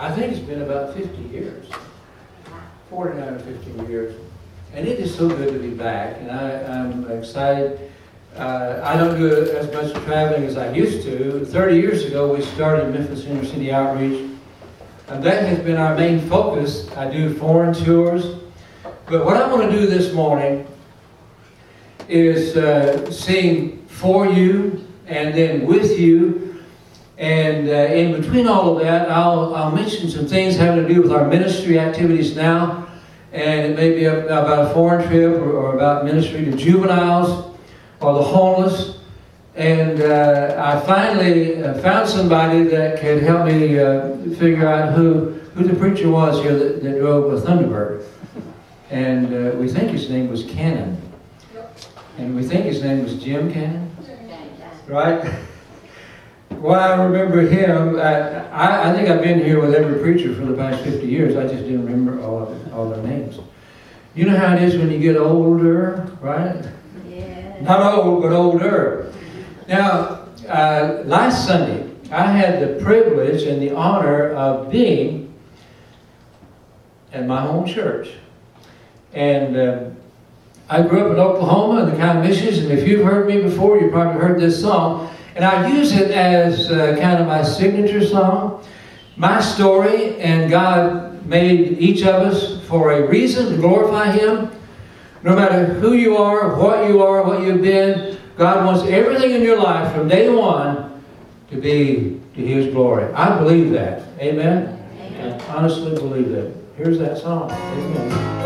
I think it's been about 50 years, 49 or 50 years. And it is so good to be back, and I, am excited. Uh, I don't do as much traveling as I used to. 30 years ago, we started Memphis Inner City Outreach, and that has been our main focus. I do foreign tours. But what I want to do this morning is uh, sing for you and then with you and uh, in between all of that, I'll, I'll mention some things having to do with our ministry activities now. And it may be about a foreign trip or, or about ministry to juveniles or the homeless. And uh, I finally uh, found somebody that could help me uh, figure out who, who the preacher was here that, that drove a Thunderbird. And uh, we think his name was Cannon. And we think his name was Jim Cannon. Right? Why I remember him, I, I, think I've been here with every preacher for the past 50 years. I just didn't remember all, all their names. You know how it is when you get older, right? Yeah. Not old, but older. Now, uh, last Sunday, I had the privilege and the honor of being at my home church. And uh, I grew up in Oklahoma in the Combishes, and if you've heard me before, you probably heard this song. And I use it as uh, kind of my signature song, my story, and God made each of us for a reason to glorify Him. No matter who you are, what you are, what you've been, God wants everything in your life from day one to be to His glory. I believe that. Amen? Amen. I honestly believe that. Here's that song. Amen.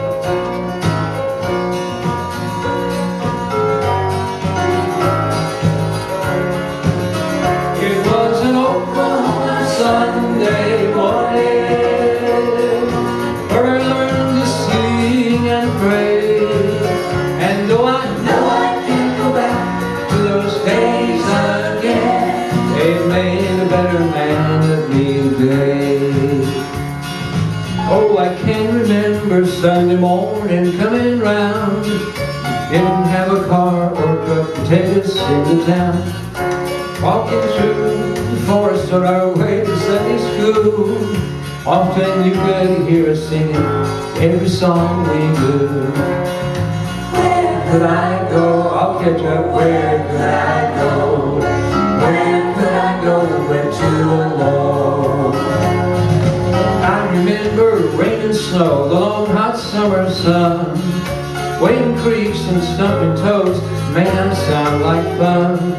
To take town. Walking through the forest on our way to Sunday school. Often you could hear us singing every song we do. Where could I go? I'll catch up. Where could I go? Where could I go when too alone? I remember rain and snow, the long hot summer sun. Wading creeks and stumping toes may not sound like fun.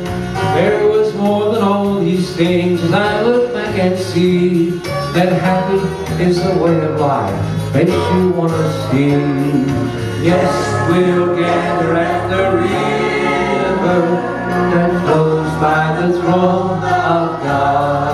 There was more than all these things as I look back and see that happy is the way of life. Makes you to see. Yes, we'll gather at the river that flows by the throne of God.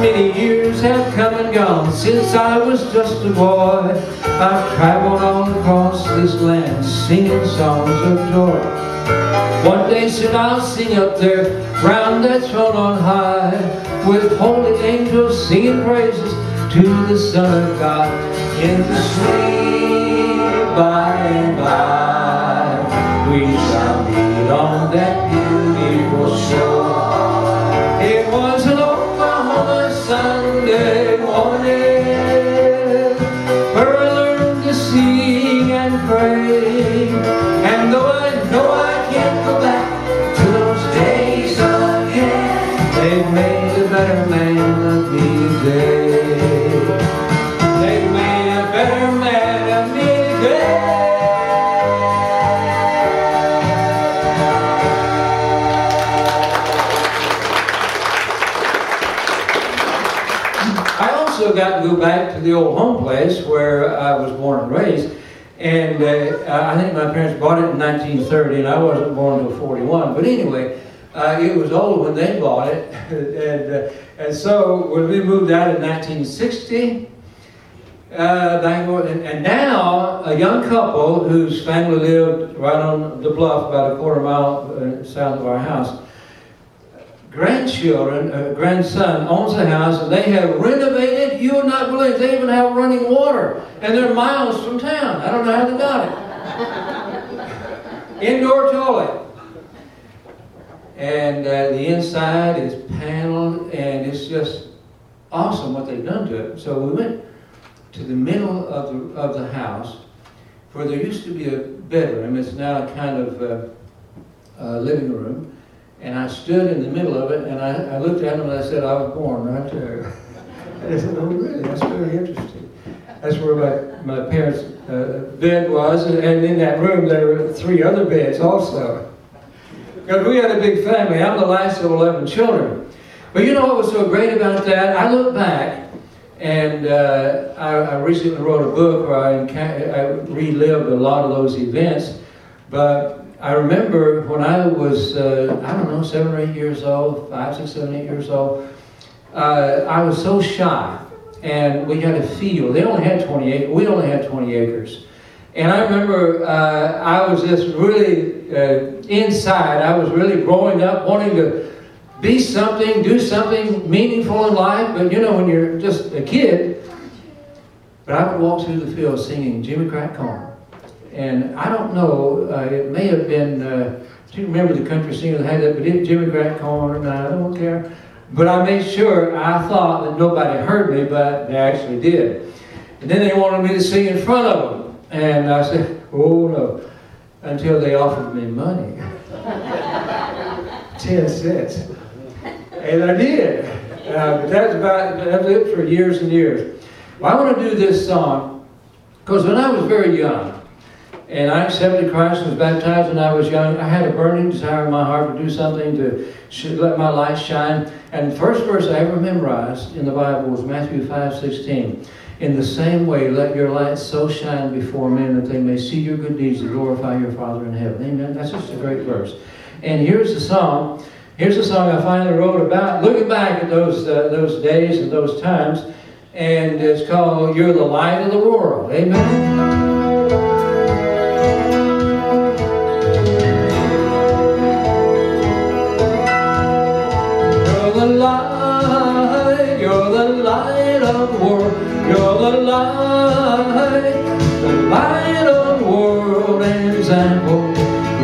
Many years have come and gone since I was just a boy. I've traveled all across this land singing songs of joy. One day soon I'll sing up there round that throne on high with holy angels singing praises to the Son of God in the sweet by and by. We shall meet on that the old home place where I was born and raised. And uh, I think my parents bought it in 1930, and I wasn't born until 41. But anyway, uh, it was old when they bought it. and, uh, and so when we moved out in 1960, uh, and, now a young couple whose family lived right on the bluff, about a quarter mile uh, south of our house. Grandchildren, uh, grandson owns the house, and they have renovated. You would not believe they even have running water, and they're miles from town. I don't know how they got it. Indoor toilet. And uh, the inside is paneled, and it's just awesome what they've done to it. So we went to the middle of the, of the house where there used to be a bedroom. It's now a kind of uh, living room. And I stood in the middle of it and I, I looked at them and I said, I was born right there. and they said, Oh, really? That's very interesting. That's where my, my parents' uh, bed was. And in that room, there were three other beds also. Because we had a big family. I'm the last of 11 children. But you know what was so great about that? I look back and uh, I, I, recently wrote a book where I, I, relived a lot of those events. But I remember when I was, uh, I don't know, seven or eight years old, five, six, seven, eight years old, uh, I was so shy. And we had a field. They only had 20 acres. We only had 20 acres. And I remember uh, I was just really uh, inside. I was really growing up wanting to be something, do something meaningful in life. But you know, when you're just a kid, but I would walk through the field singing Jimmy Crack Corn. And I don't know, uh, it may have been, uh, do you remember the country singer that had that? But it, Jimmy Crack Corn, I don't care. But I made sure, I thought that nobody heard me, but they actually did. And then they wanted me to sing in front of them. And I said, oh no, until they offered me money. 10 cents. And I did. Uh, but that's about, that lived for years and years. Well, I want to do this song because when I was very young, and I accepted Christ and was baptized when I was young, I had a burning desire in my heart to do something to let my light shine. And the first verse I ever memorized in the Bible was Matthew 5 16. In the same way, let your light so shine before men that they may see your good deeds and glorify your Father in heaven. Amen. That's just a great verse. And here's the song. Here's a song I finally wrote about looking back at those uh, those days and those times, and it's called "You're the Light of the World." Amen. The world. You're the light, the light of the world, and example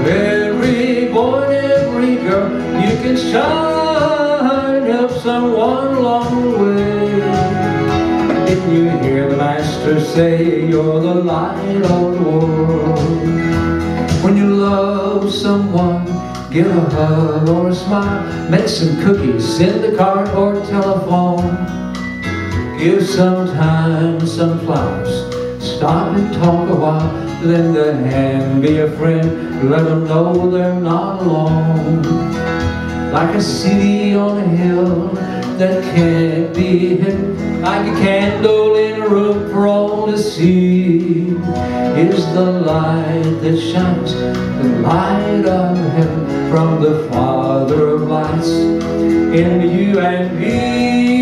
every boy, every girl. You can shine, help someone along the way. Didn't you hear the Master say, you're the light of the world? When you love someone, give a hug or a smile, make some cookies, send a card or telephone. Give some time, some flowers, stop and talk a while, lend a hand, be a friend, let them know they're not alone. Like a city on a hill that can't be hid, like a candle in a room for all to see. Is the light that shines, the light of heaven from the Father of lights. In you and me.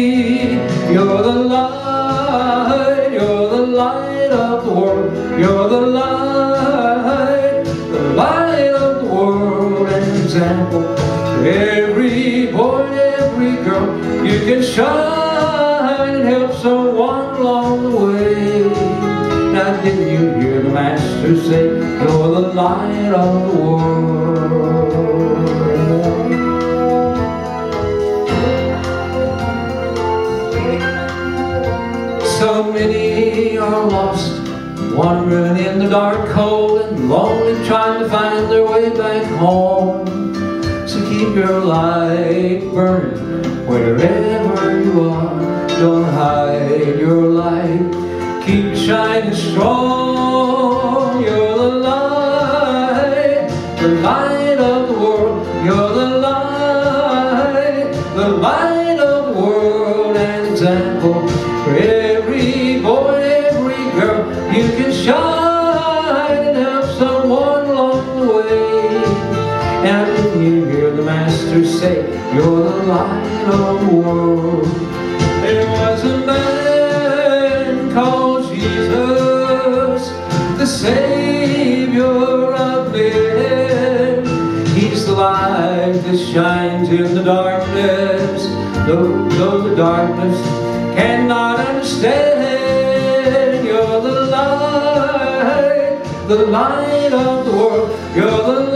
You're the can shine and help someone along the way. Now didn't you hear the Master say, you're the light of the world? So many are lost, wandering in the dark, cold and lonely, trying to find their way back home So keep your light burning wherever you are. Don't hide your light. Keep shining strong. You're the light, the light of the world. You're the light, the light of the world. An example for every boy, every girl. You can shine and help someone along the way. And if you hear the master say, You're the light of the world. There was a man called Jesus, the Savior of men. He's the light that shines in the darkness, though, though the darkness cannot understand. You're the light, the light of the world. You're the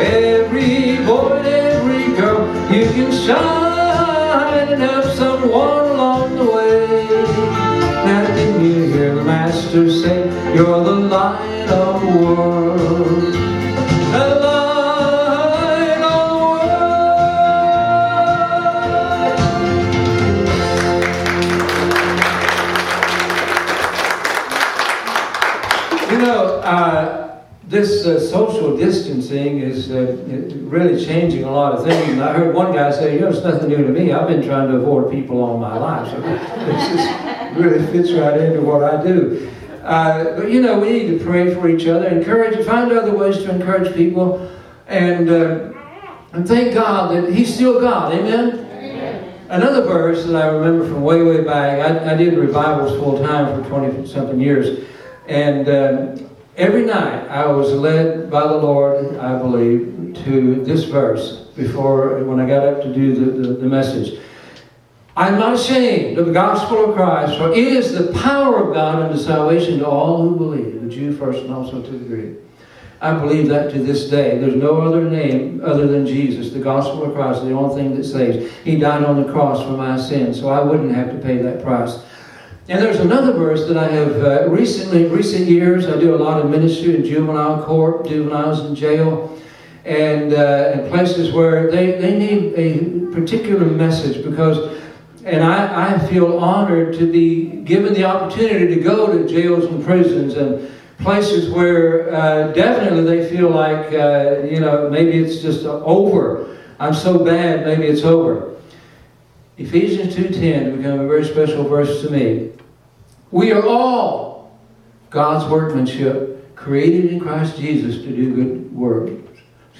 every boy, every girl. You can shine and help someone along the way. Now didn't you hear the master say, You're the light of the world. This uh, social distancing is uh, really changing a lot of things. And I heard one guy say, you know, it's nothing new to me. I've been trying to avoid people all my life. So this is, really fits right into what I do. Uh, but, you know, we need to pray for each other, encourage, find other ways to encourage people, and, uh, and thank God that He's still God. Amen? Another verse that I remember from way, way back, I, I did revivals full time for 20 something years. And um, every night I was led by the Lord, I believe, to this verse before, when I got up to do the, the, the message. I'm not ashamed of the gospel of Christ, for it is the power of God unto salvation to all who believe, the Jew first and also to the Greek. I believe that to this day. There's no other name other than Jesus. The gospel of Christ is the only thing that saves. He died on the cross for my sins, so I wouldn't have to pay that price. And there's another verse that I have uh, recently, recent years, I do a lot of ministry in juvenile court, juveniles in jail, and, uh, places where they, they need a particular message because, and I, I feel honored to be given the opportunity to go to jails and prisons and places where uh, definitely they feel like, uh, you know, maybe it's just over. I'm so bad, maybe it's over. Ephesians 2.10 become a very special verse to me. We are all God's workmanship, created in Christ Jesus to do good work,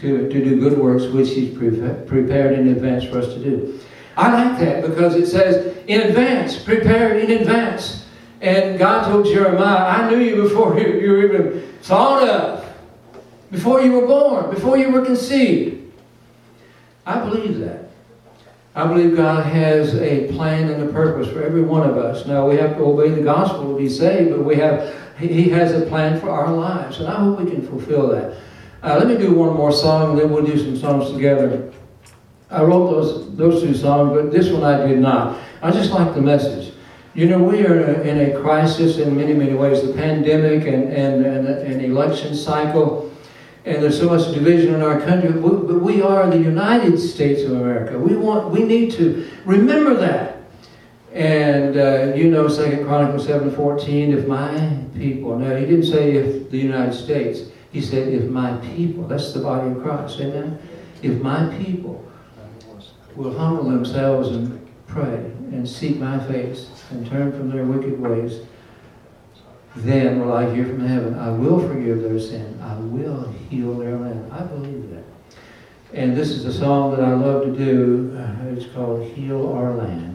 to, to do good works which He's prepared in advance for us to do. I like that because it says in advance, prepared in advance. And God told Jeremiah, I knew you before you, you were even thought of, before you were born, before you were conceived. I believe that. I believe God has a plan and a purpose for every one of us. Now we have to obey the gospel to be saved, but we have He has a plan for our lives, and I hope we can fulfill that. Uh, let me do one more song, and then we'll do some songs together. I wrote those those two songs, but this one I did not. I just like the message. You know, we are in a, crisis in many, many ways. The pandemic and, and, and an election cycle, and there's so much division in our country. But we are the United States of America. We want, we need to remember that. And uh, you know, Second Chronicles seven fourteen. If my people, no, he didn't say if the United States. He said if my people. That's the body of Christ. Amen. If my people will humble themselves and pray and seek my face and turn from their wicked ways, then will I hear from heaven. I will forgive their sin. I will heal their land. I believe that. And this is a song that I love to do. Uh, It's called Heal Our Land.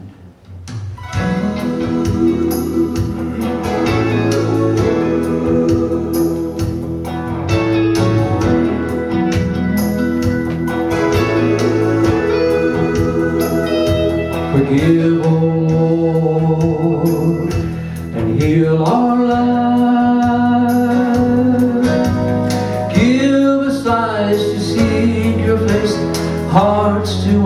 Forgive,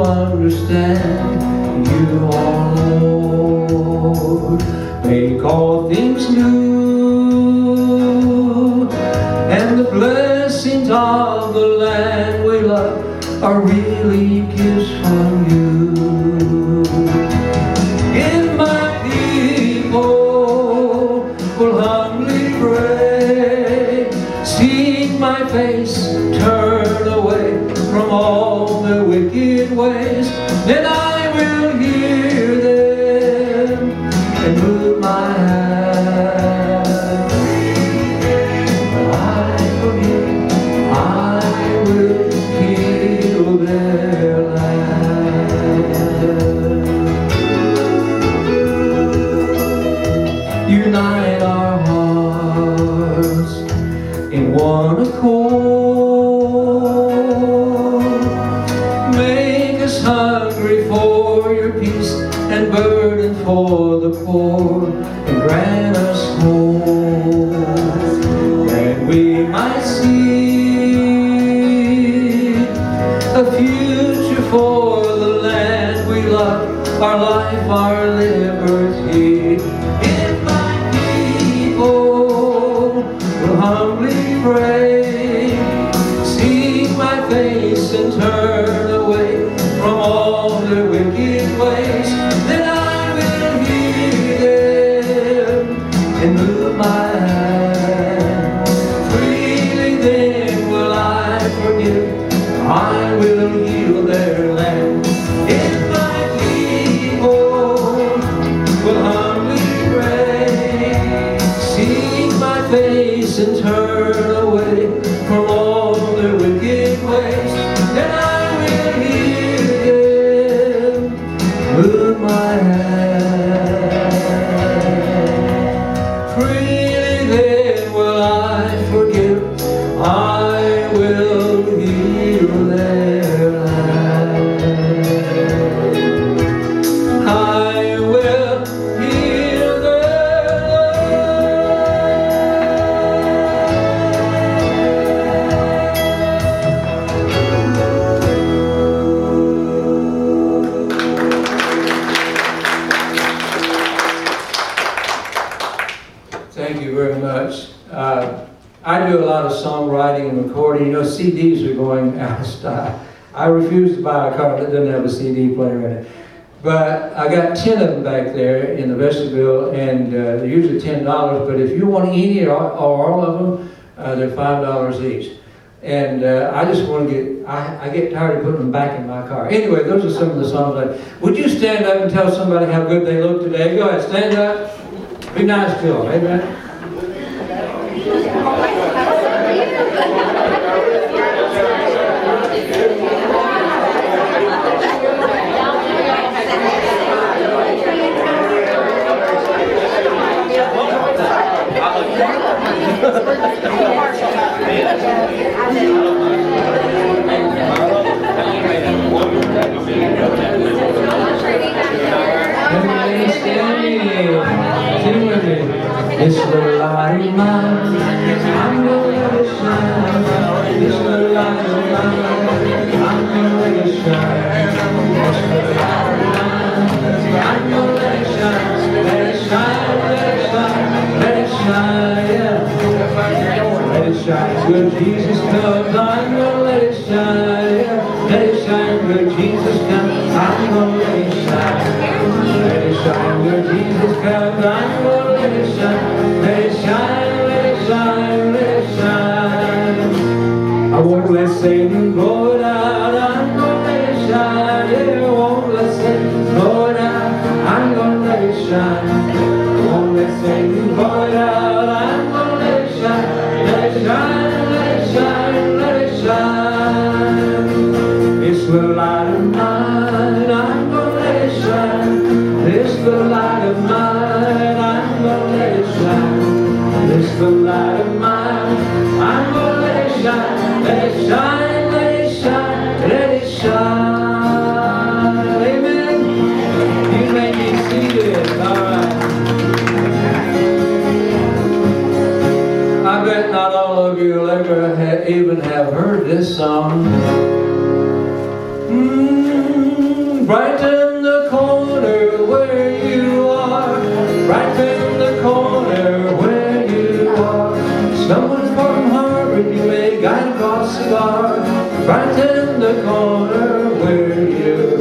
understand you, our Lord. Make all things new, and the blessings of the land we love are really gifts from you. Ways, then and grant us style. I refuse to buy a car that doesn't have a CD player in it. But I got 10 of them back there in the vestibule, and uh, they're usually $10. But if you want any or, or all of them, uh, they're $5 each. And uh, I just want to get, I, I get tired of putting them back in my car. Anyway, those are some of the songs. I, would you stand up and tell somebody how good they look today? Go ahead, stand up. Be nice to them, amen? Everybody standing. Sing with me. This little light mine, I'm gonna shine. Light Jesus comes. I'm gonna let it shine, little light of I'm shine. Shine, shine, shine. Amen. You may be seated. All right. I bet not all of you ever even have heard this song. Bar, right in the corner where you.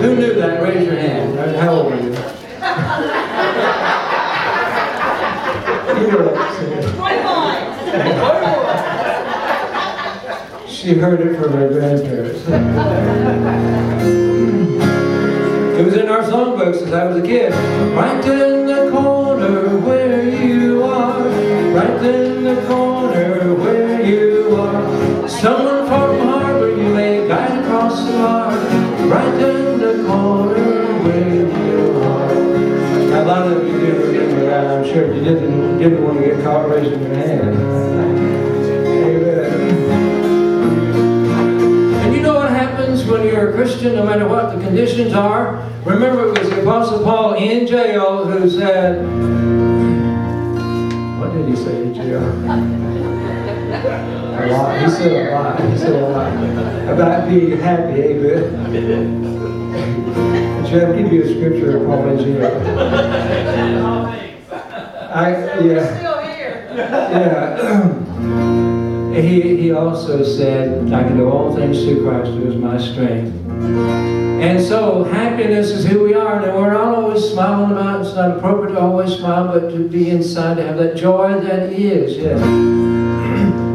Who knew that? Raise your hand. How old are you? You know that. She heard it from her grandparents. it was in our songbooks since I was a kid. Right in the corner where you are, right in the corner where you war. Someone from Harbor, you may guide across the bar, right in the corner where you are. A lot of you do remember that. I'm sure if you didn't, didn't want to get caught raising your hand. Amen. And you know what happens when you're a Christian, no matter what the conditions are? Remember, it was the Apostle Paul in jail who said, What did he say in jail? A lot. He said a lot. He said a lot about being happy. Amen. Jeff, give you a scripture of Paul jail. I, yeah. Yeah. he, he also said, I can do all things through Christ who is my strength. And so happiness is who we are, and we're not always smiling about it. It's not appropriate to always smile, but to be inside, to have that joy that is, yes.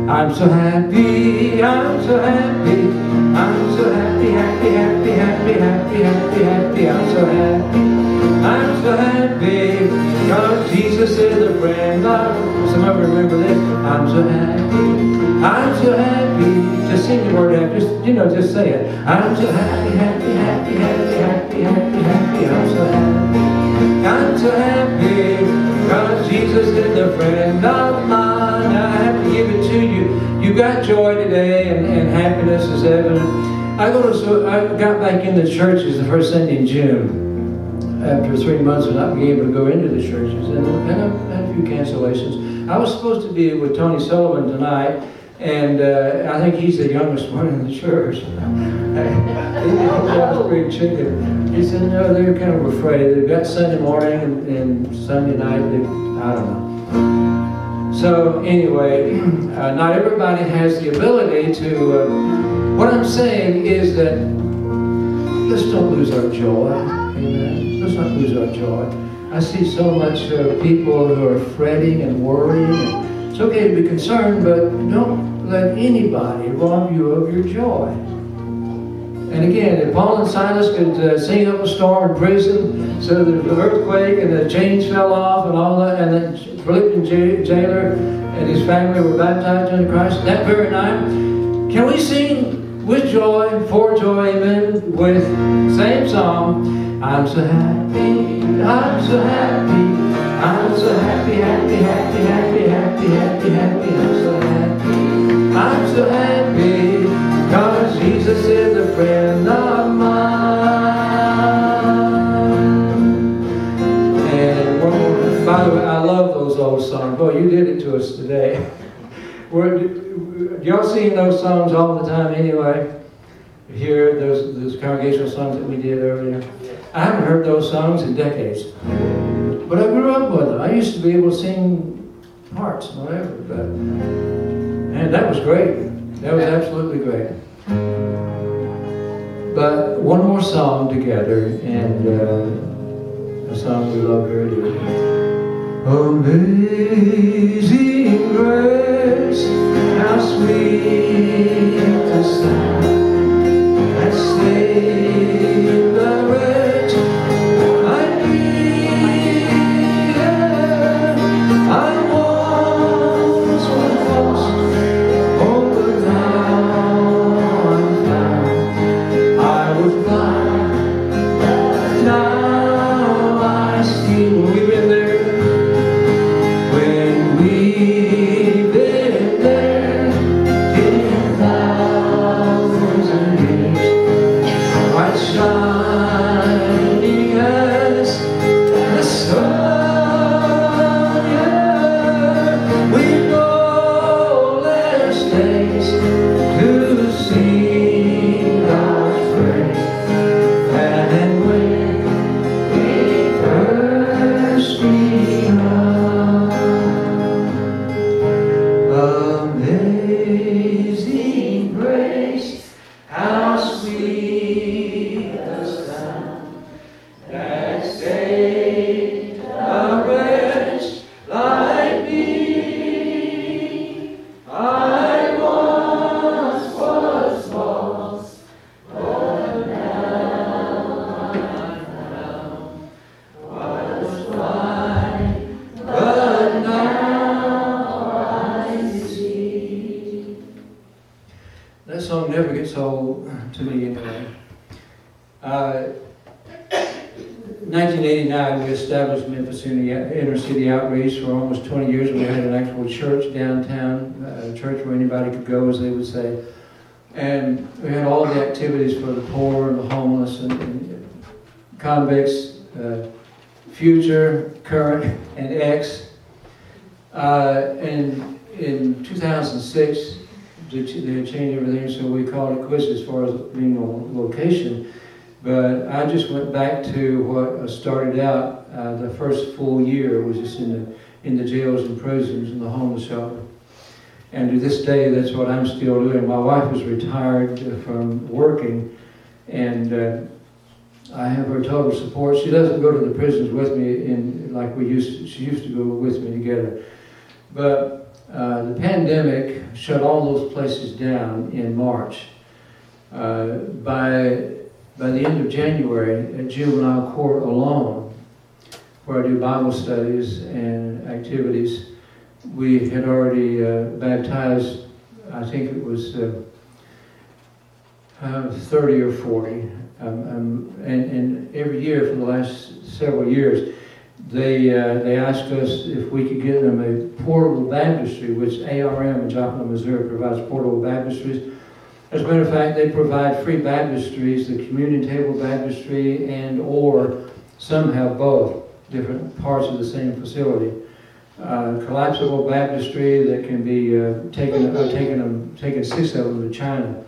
I'm so happy, I'm so happy, I'm so happy, happy, happy, happy, happy, happy, happy, I'm so happy, I'm so happy, because Jesus is a friend of, some of you remember this, I'm so happy, I'm so happy, just sing the word out, just, you know, just say it, I'm so happy, happy, happy, happy, happy, happy, happy, I'm so happy, I'm so happy, because Jesus is a friend of mine, got joy today, and, and happiness is evident. I go to, I got back into churches the first Sunday in June after three months of not being able to go into the churches, and, and I had a few cancellations. I was supposed to be with Tony Sullivan tonight, and uh, I think he's the youngest one in the church. that was pretty chicken. He said, no, they're kind of afraid. They've got Sunday morning and, and Sunday night. They, I don't know. So anyway, uh, not everybody has the ability to. Uh, what I'm saying is that let's don't lose our joy. Amen. Let's not lose our joy. I see so much uh, people who are fretting and worrying. It's okay to be concerned, but don't let anybody rob you of your joy. And again, if Paul and Silas could uh, sing up a storm in prison, so was an earthquake and the chains fell off and all that, and the Philippian jailer and his family were baptized into Christ that very night, can we sing with joy, for joy, amen, with same song, I'm so happy, I'm so happy, I'm so happy, happy, happy, happy, happy, happy, happy, I'm so happy, I'm so happy, because Jesus is friend of mine. And one more, by the way, I love those old songs. Boy, you did it to us today. Were, y'all sing those songs all the time anyway? Here, those, those congregational songs that we did earlier? I haven't heard those songs in decades. But I grew up with them. I used to be able to sing parts, and whatever. But and that was great. That was absolutely great. But one more song together, and uh, a song we love very dearly. Amazing grace, how sweet the sound support. She doesn't go to the prisons with me in like we used. To, she used to go with me together, but uh, the pandemic shut all those places down in March. Uh, by by the end of January, at juvenile court alone, where I do Bible studies and activities, we had already uh, baptized. I think it was uh, uh, 30 or 40. Um, um, and, and, every year for the last several years, they, uh, they asked us if we could get them a portable baptistry, which ARM in Joplin, Missouri provides portable baptistries. As a matter of fact, they provide free baptistries, the communion table baptistry, and or some have both, different parts of the same facility. Uh, collapsible baptistry that can be uh, taken, uh, taken, um, taken six of them to China.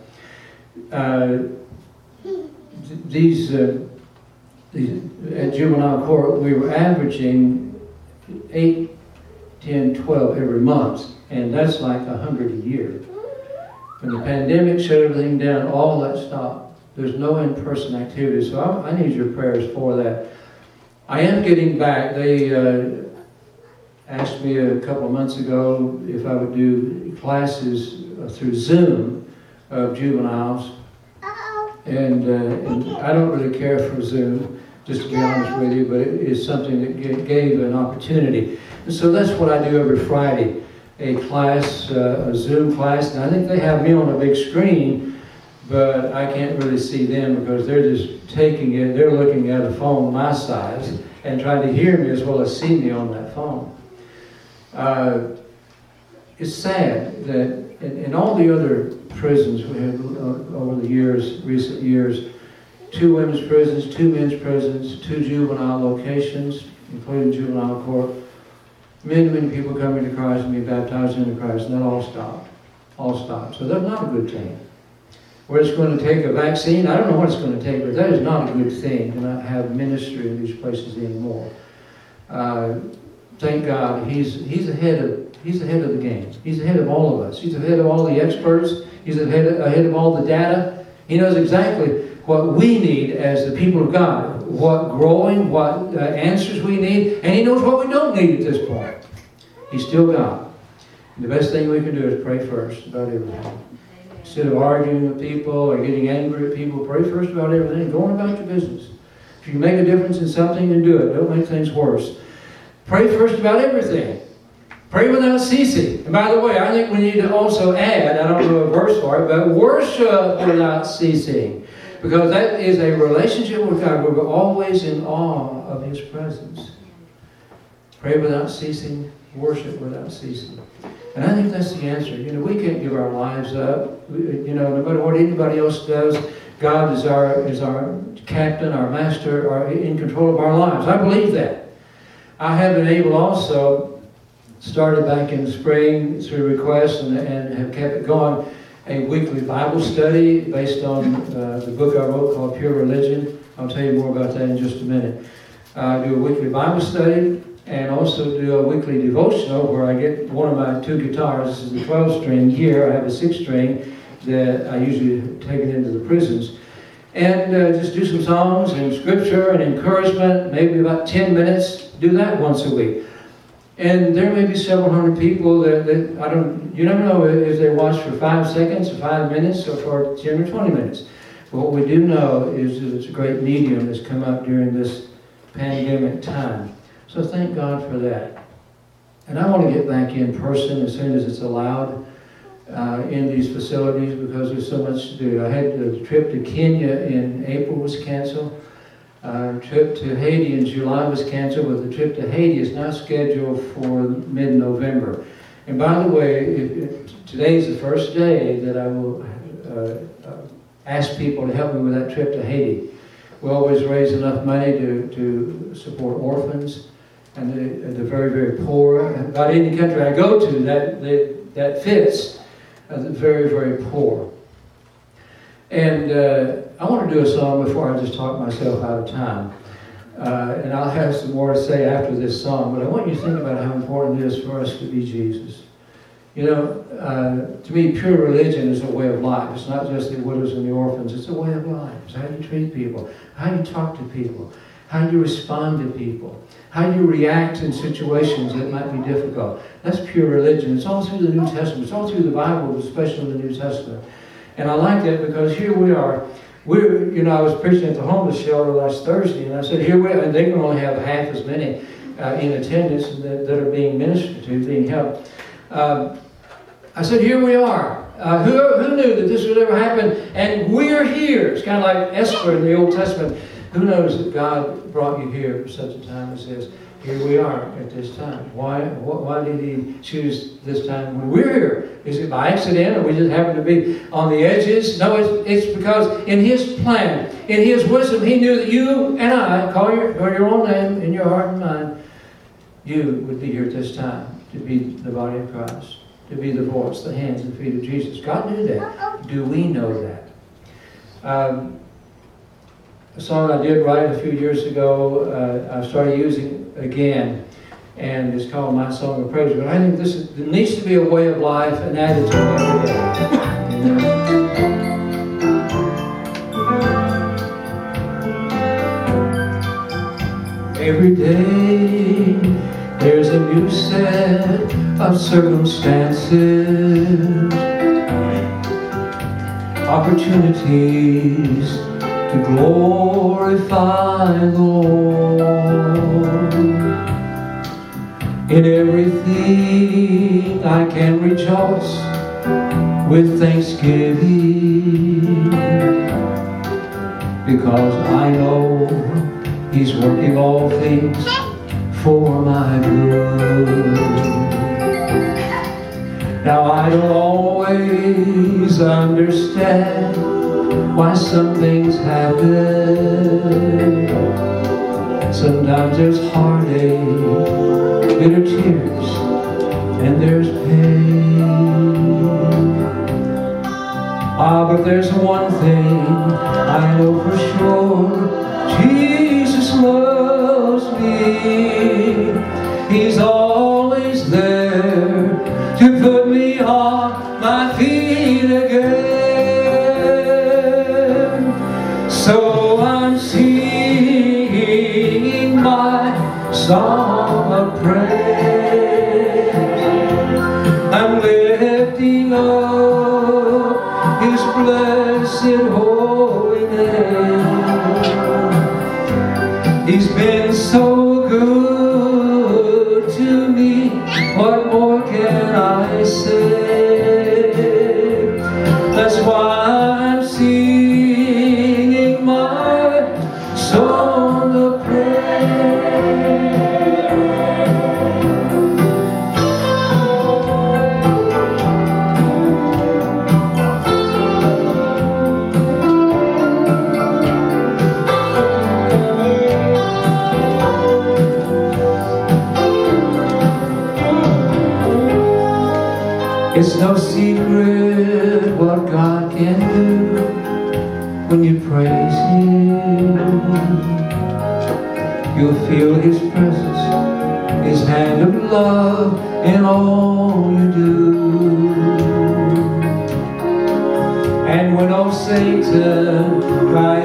Uh, these, uh, these, at juvenile court, we were averaging 8, 10, 12 every month, and that's like 100 a year. When the pandemic shut everything down, all that stopped. There's no in-person activity, so I, I, need your prayers for that. I am getting back. They uh, asked me a couple of months ago if I would do classes through Zoom of juveniles and, uh, and I don't really care for Zoom, just to be honest with you, but it is something that gave an opportunity. And so that's what I do every Friday, a class, uh, a Zoom class. And I think they have me on a big screen, but I can't really see them because they're just taking it, they're looking at a phone my size and trying to hear me as well as see me on that phone. Uh, it's sad that in, in all the other prisons we have uh, over the years, recent years, two women's prisons, two men's prisons, two juvenile locations, including juvenile court. Many, many people coming to Christ and being baptized into Christ, and that all stopped. All stopped. So that's not a good thing. Where it's going to take a vaccine, I don't know what it's going to take, but that is not a good thing to not have ministry in these places anymore. Uh, thank God, He's He's ahead of He's ahead of the game. He's ahead of all of us. He's ahead of all the experts. He's ahead of, ahead of all the data. He knows exactly what we need as the people of God, what growing, what uh, answers we need, and He knows what we don't need at this point. He's still God. And the best thing we can do is pray first about everything. Instead of arguing with people or getting angry at people, pray first about everything go on about your business. If you make a difference in something, then do it. Don't make things worse. Pray first about everything. Pray without ceasing. And by the way, I think we need to also add, I don't know a verse for it, but worship without ceasing. Because that is a relationship with God we're always in awe of His presence. Pray without ceasing, worship without ceasing. And I think that's the answer. You know, we can't give our lives up. You know, no matter what anybody else does, God is our is our captain, our master, our, in control of our lives. I believe that. I have been able also started back in the spring through requests and, and have kept it going. A weekly Bible study based on uh, the book I wrote called Pure Religion. I'll tell you more about that in just a minute. I do a weekly Bible study and also do a weekly devotional where I get one of my two guitars. This is the 12 string. Here I have a 6 string that I usually take it into the prisons. And uh, just do some songs and scripture and encouragement, maybe about 10 minutes. Do that once a week. And there may be several hundred people that, that, I don't, you never know if they watch for five seconds or five minutes or for 10 or 20 minutes. But what we do know is that it's a great medium that's come up during this pandemic time. So thank God for that. And I want to get back in person as soon as it's allowed uh, in these facilities because there's so much to do. I had the trip to Kenya in April was canceled. Our trip to Haiti in July was canceled, but the trip to Haiti is now scheduled for mid-November. And by the way, today is the first day that I will uh, uh, asked people to help me with that trip to Haiti. We always raise enough money to, to support orphans and the, the very, very poor. About any country I go to, that, that, that fits uh, the very, very poor. And uh, I want to do a song before I just talk myself out of time. Uh, and I'll have some more to say after this song, but I want you to think about how important it is for us to be Jesus. You know, uh, to me, pure religion is a way of life. It's not just the widows and the orphans, it's a way of life. It's how you treat people, how you talk to people, how you respond to people, how you react in situations that might be difficult. That's pure religion. It's all through the New Testament, it's all through the Bible, especially the New Testament. And I like that because here we are. We're, you know, I was preaching at the homeless shelter last Thursday, and I said, here we are, and they can only have half as many uh, in attendance that, that, are being ministered to, being helped. Um, I said, here we are. Uh, who, who knew that this would ever happen? And we're here. It's kind of like Esther in the Old Testament. Who knows that God brought you here for such a time as this? Here we are at this time. Why, why did he choose this time when we're here? Is it by accident or we just happen to be on the edges? No, it's, it's because in his plan, in his wisdom, he knew that you and I, call your, call your own name in your heart and mind, you would be here at this time to be the body of Christ, to be the voice, the hands and feet of Jesus. God knew that. Do we know that? Um, a song I did write a few years ago, uh, I started using again, and it's called My Song of Praise. But I think this is, needs to be a way of life, an attitude every day. Every day there's a new set of circumstances, opportunities to glorify the Lord. In everything I can rejoice with thanksgiving because I know He's working all things for my good. Now I don't always understand why some things happen. Sometimes there's heartache, bitter tears, and there's pain. Ah, but there's one thing I know for sure.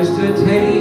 To take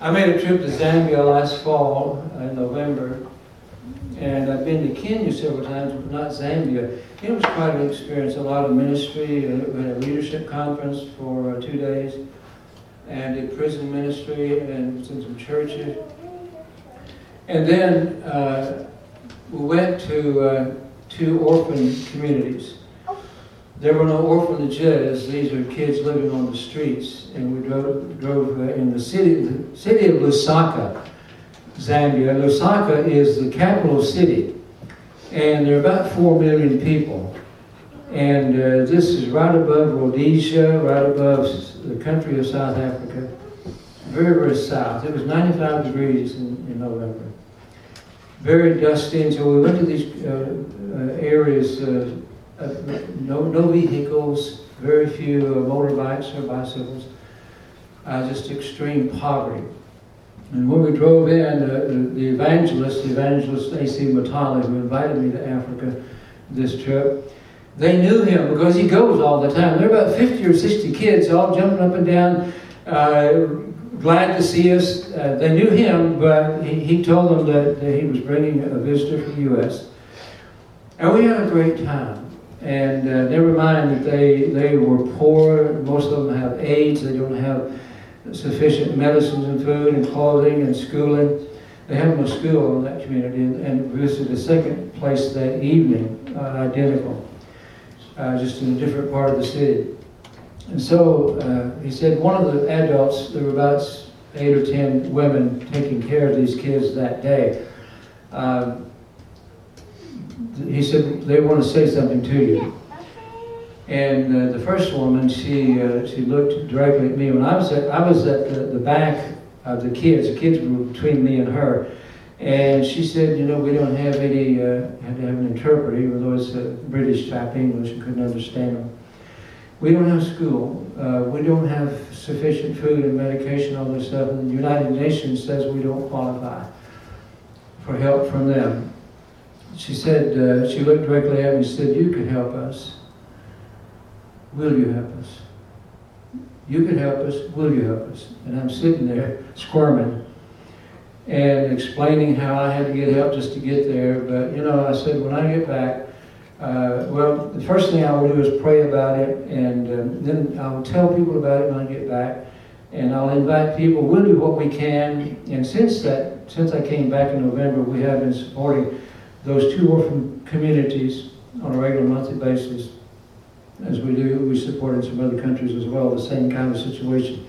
I made a trip to Zambia last fall uh, in November, and I've been to Kenya several times, but not Zambia. It was quite an experience. A lot of ministry. uh, We had a leadership conference for uh, two days, and did prison ministry and some churches. And then uh, we went to uh, two orphan communities. There were no orphanages. These are kids living on the streets. And we drove, drove uh, in the city, the city of Lusaka, Zambia. Lusaka is the capital city. And there are about four million people. And uh, this is right above Rhodesia, right above the country of South Africa. Very, very south. It was 95 degrees in, in November. Very dusty. And so we went to these uh, uh, areas. No, no vehicles, very few uh, motorbikes or bicycles, uh, just extreme poverty. And when we drove in, uh, the, the evangelist, the evangelist A.C. Matali, who invited me to Africa this trip, they knew him because he goes all the time. There are about 50 or 60 kids all jumping up and down, uh, glad to see us. Uh, they knew him, but he, he told them that, that he was bringing a visitor from the U.S. And we had a great time. And uh, never mind that they, they were poor, most of them have AIDS, they don't have sufficient medicines and food and clothing and schooling. They have no school in that community and, and visited a second place that evening, uh, identical, uh, just in a different part of the city. And so uh, he said one of the adults, there were about eight or ten women taking care of these kids that day. Um, he said they want to say something to you. And uh, the first woman, she uh, she looked directly at me. When I was at, I was at the, the back of the kids. The kids were between me and her. And she said, you know, we don't have any, uh, had to have an interpreter, even though it's a British type English, and couldn't understand them. We don't have school. Uh, we don't have sufficient food and medication, all this stuff. And the United Nations says we don't qualify for help from them. She said, uh, she looked directly at me and said, You could help us. Will you help us? You could help us. Will you help us? And I'm sitting there squirming and explaining how I had to get help just to get there. But, you know, I said, When I get back, uh, well, the first thing I will do is pray about it, and um, then I'll tell people about it when I get back, and I'll invite people. We'll do what we can. And since that, since I came back in November, we have been supporting those two orphan communities on a regular monthly basis, as we do. We support in some other countries as well, the same kind of situation.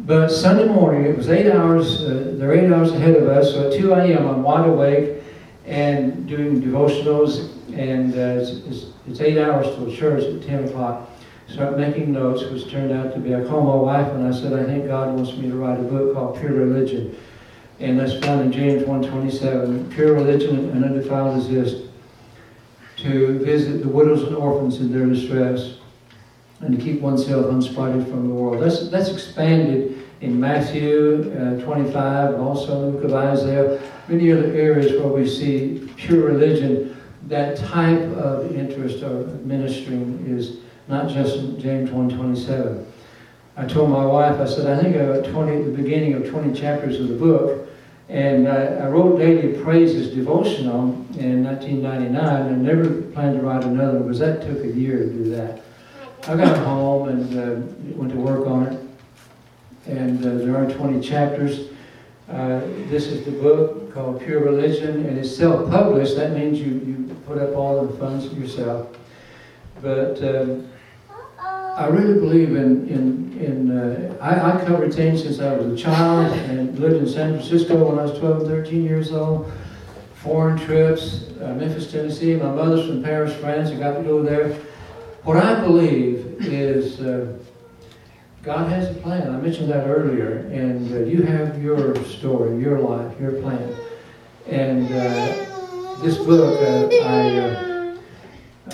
But Sunday morning, it was eight hours, uh, they're eight hours ahead of us, so at 2 a.m. I'm wide awake and doing devotionals, and uh, it's, it's, it's eight hours till church at 10 o'clock. Start making notes, which turned out to be, I called my wife and I said, I think God wants me to write a book called Pure Religion. And that's found in James 1.27. Pure religion and undefiled is this, to visit the widows and orphans in their distress, and to keep oneself unspotted from the world. That's, that's expanded in Matthew uh, 25, and also in the book of Isaiah, many other areas where we see pure religion. That type of interest or ministering is not just in James 1.27. I told my wife, I said, I think I got 20, at the beginning of 20 chapters of the book, and I, I wrote Daily Praises devotional in 1999 and never planned to write another because that took a year to do that. I got home and uh, went to work on it, and uh, there are 20 chapters. Uh, this is the book called Pure Religion, and it's self-published. That means you, you put up all the funds yourself. But um, I really believe in, in, in uh, I, I covered things since I was a child and lived in San Francisco when I was 12 and 13 years old. Foreign trips, uh, Memphis, Tennessee. My mother's from Paris, France. I got to go there. what I believe is uh, God has a plan. I mentioned that earlier, and uh, you have your story, your life, your plan. And uh, this book, uh, I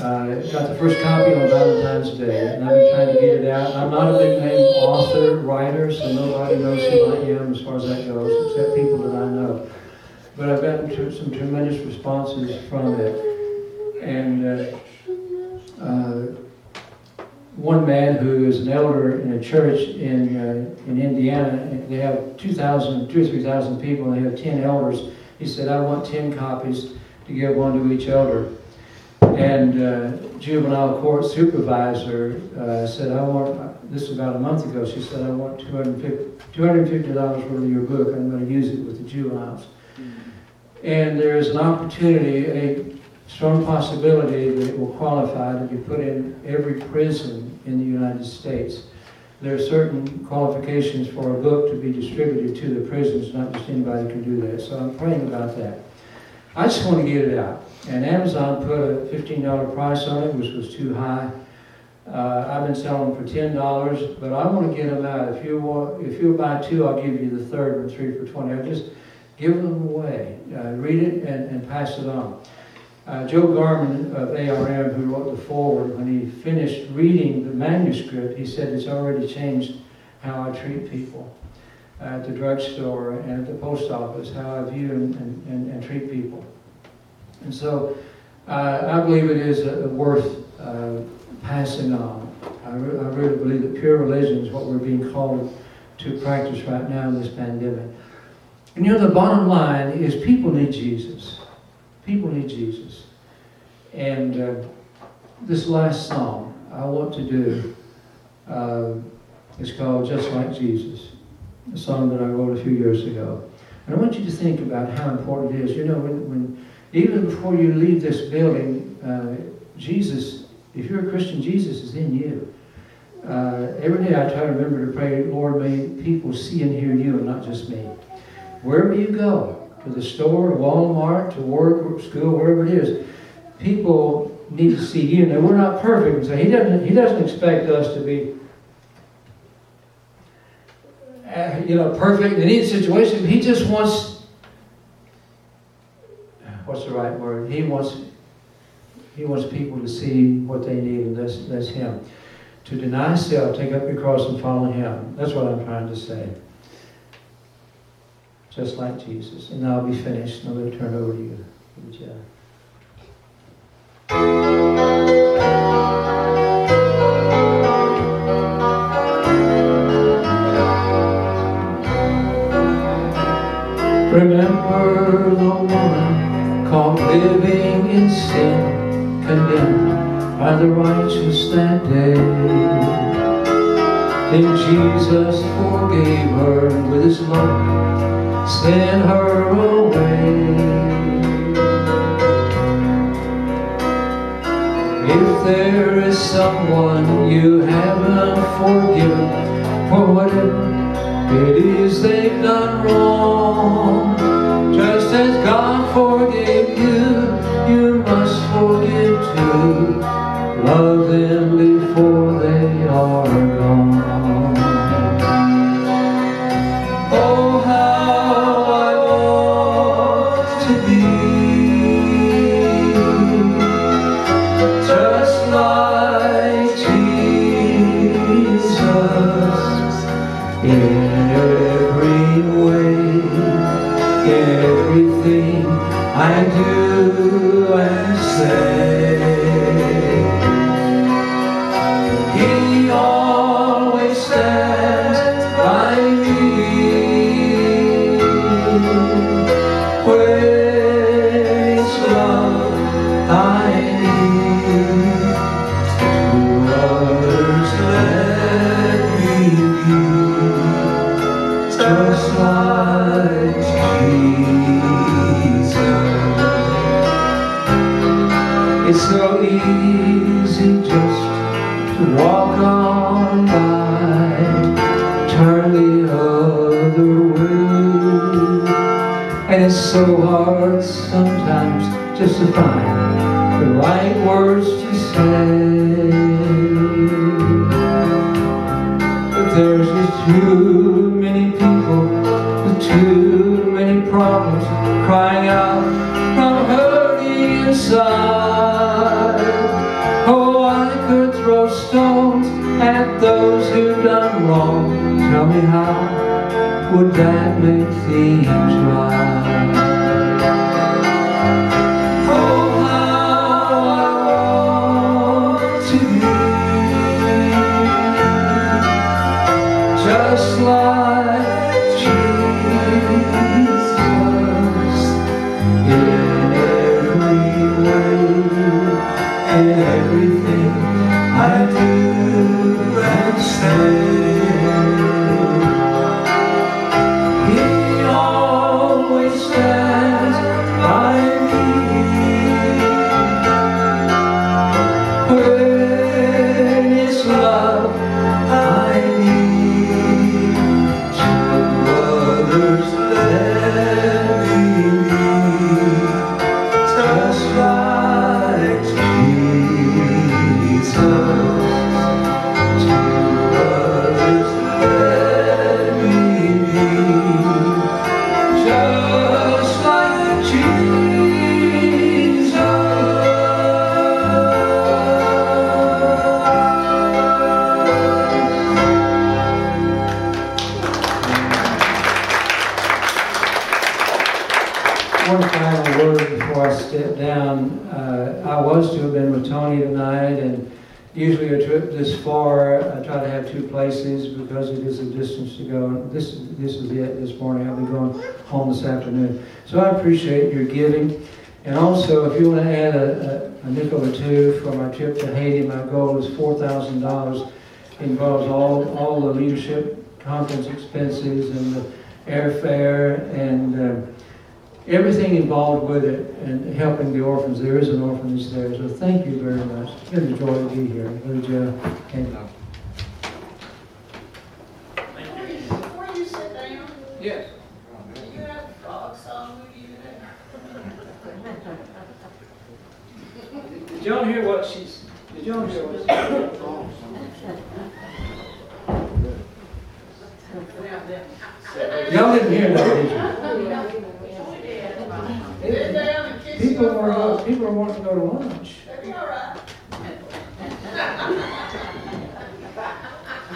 uh, uh, got the first copy on Valentine's Day, and I've been trying to get it out. I'm not a big name author, writer, so nobody knows who I am as far as that goes, except people that I know. But I've gotten some tremendous responses from it. And uh, one man who is an elder in a church in, uh, in Indiana. They have 2,000, 2 or 3,000 people, and they have 10 elders. He said, I want 10 copies to give one to each elder. And uh, juvenile court supervisor uh, said, I want, this was about a month ago, she said, I want $250, $250 worth of your book. I'm going to use it with the juveniles. And there is an opportunity, a strong possibility that it will qualify to be put in every prison in the United States. There are certain qualifications for a book to be distributed to the prisons, not just anybody can do that. So I'm praying about that. I just want to get it out. And Amazon put a $15 price on it, which was too high. Uh, I've been selling for $10, but I want to get them out. If you want, if you buy two, I'll give you the third one, three for 20. I just give them away. Uh, read it and, and pass it on. Uh, Joe Garman of ARM, who wrote the foreword, when he finished reading the manuscript, he said it's already changed how I treat people at the drugstore and at the post office, how I view and, and, and treat people. And so uh, I believe it is uh, worth uh, passing on. I, re- I really believe that pure religion is what we're being called to practice right now in this pandemic. And you know, the bottom line is people need Jesus. People need Jesus. And uh, this last song I want to do uh, is called Just Like Jesus, a song that I wrote a few years ago. And I want you to think about how important it is. You know, when, when even before you leave this building, uh, Jesus, if you're a Christian, Jesus is in you. Uh, every day I try to remember to pray, Lord, may people see and hear you and not just me. Wherever you go, to the store, to Walmart, to work, school, wherever it is. People need to see you. Now we're not perfect, so he doesn't he doesn't expect us to be uh, you know perfect in any situation. He just wants what's the right word? He wants he wants people to see what they need, and that's that's him. To deny self, take up your cross and follow him. That's what I'm trying to say just like Jesus. And I'll be finished. And I'm going to turn over to you, Jeff. Condemned by the righteous that day. Then Jesus forgave her with his love send her away. If there is someone you haven't forgiven for whatever it is they've done wrong, just as God forgave you, you forgive. Love them before to find the right words to say. But there's just too many people with too many problems crying out from hurting inside. Oh, I could throw stones at those who've done wrong. Tell me how would that make things right? So I appreciate your giving. And also, if you want to add a, a, a nickel or two for my trip to Haiti, my goal is $4,000. Involves all, all the leadership conference expenses and the airfare and uh, everything involved with it and helping the orphans. There is an orphanage there. So thank you very much. It's been a joy to be here. Really, Jeff. Thank you. Before you sit down, Yes. Did y'all hear what she's, did y'all hear what she Y'all didn't hear that, did you? People are, people are wanting to go to lunch.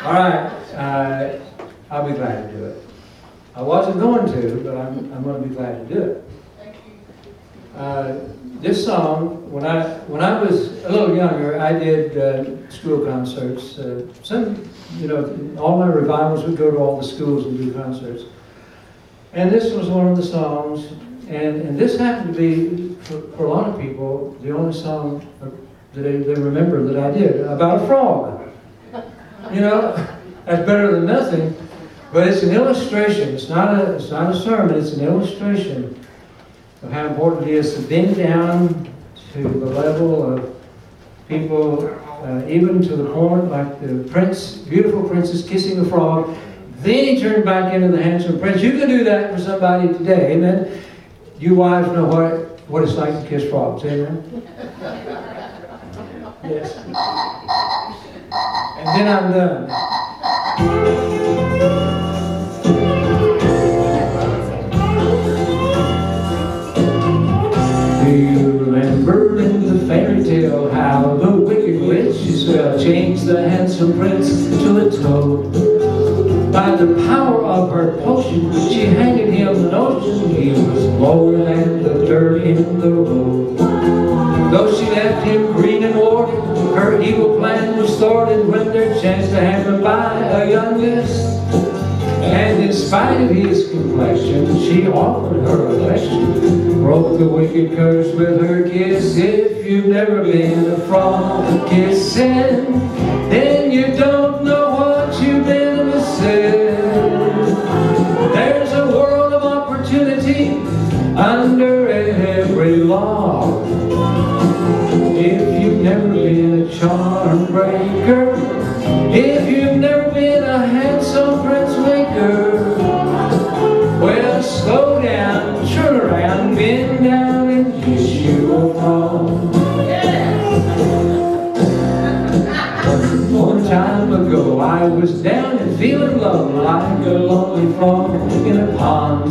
All right, uh, I'll be glad to do it. I wasn't going to, but I'm, I'm going to be glad to do it. Uh, this song, when I when I was a little younger, I did uh, school concerts. Uh, some, you know, all my revivals would go to all the schools and do concerts. And this was one of the songs, and, and this happened to be, for, for a lot of people, the only song that they, they remember that I did about a frog. You know, that's better than nothing, but it's an illustration. It's not a, it's not a sermon, it's an illustration of how important it is to bend down to the level of people, uh, even to the point like the prince, beautiful princess kissing a frog. Then he turned back into the handsome prince. You can do that for somebody today, amen. You wives know what, what it's like to kiss frogs, amen. Yes. And then I'm done. remember the handsome prince to a toad. By the power of her potion, she handed him the ocean. He was lower than the dirt in the road. Though she left him green and warded, her evil plan was thwarted when there chanced to happen by a young miss. And in spite of his complexion, she offered her affection. Broke the wicked curse with her kiss. If you've never been a frog kissing, if you've never been a handsome prince maker, well, slow down, turn around, bend down, and kiss you will fall. One time. ago. I was down and feeling low like a lonely frog in a pond.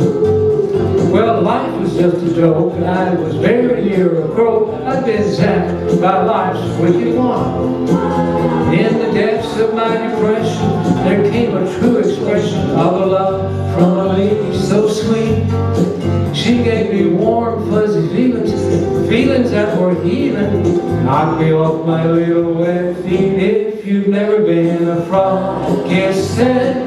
Well, life was just a joke, and I was very near a croak. I'd been zapped by life's wicked wand. In the depths of my depression, there came a true expression of a love from a lady so sweet. She gave me warm, fuzzy feelings, feelings that were healing. Knocked me off my little wet feet. If you've never been a frog then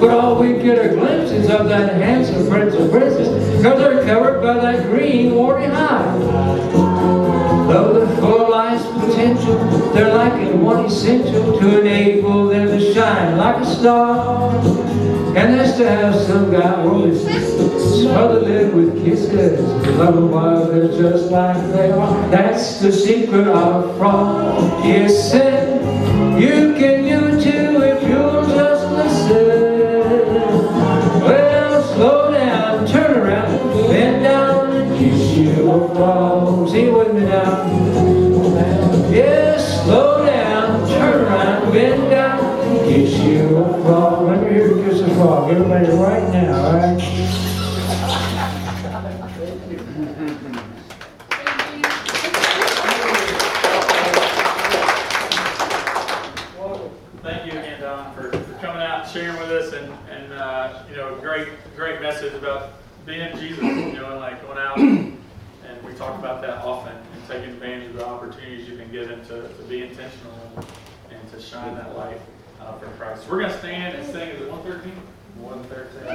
But all we get are glimpses of that handsome prince or princess, because they're covered by that green warty hide. Though they're full of life's potential, they're lacking one essential to enable them to shine like a star. And that's to have some guy only smother them with kisses. Love them while they're just like they are. That's the secret of frog kissing. You can you've been given to, to be intentional and, and to shine that light uh, for Christ. We're going to stand and sing, is it 113? 113.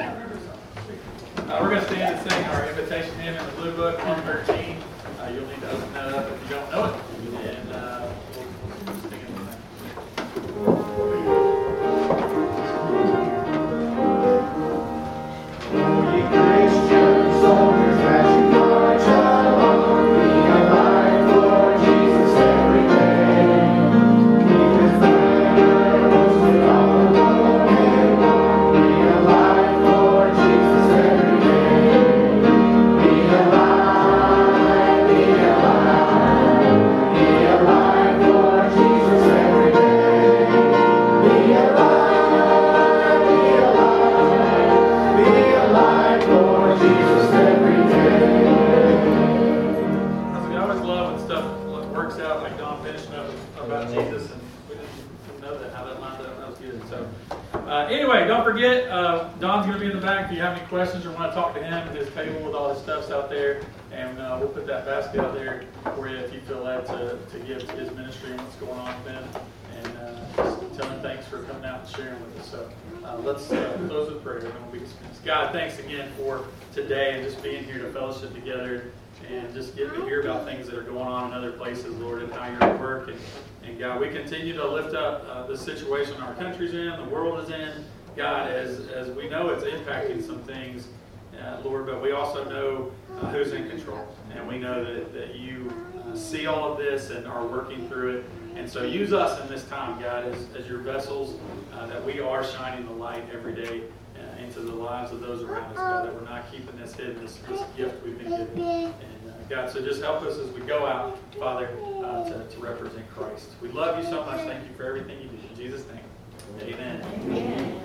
Uh, we're going to stand and sing our invitation hymn in the blue book, 113. Uh, you'll need to open that up if you don't know it. God, we continue to lift up uh, the situation our country's in, the world is in. God, as, as we know it's impacting some things, uh, Lord, but we also know uh, who's in control. And we know that, that you uh, see all of this and are working through it. And so use us in this time, God, as, as your vessels, uh, that we are shining the light every day uh, into the lives of those around us, God, that we're not keeping this hidden, this, this gift we've been given. And uh, God, so just help us as we go out, Father, uh, to, to represent Christ. We love you so much. Thank you for everything you do. In Jesus' name, amen. amen.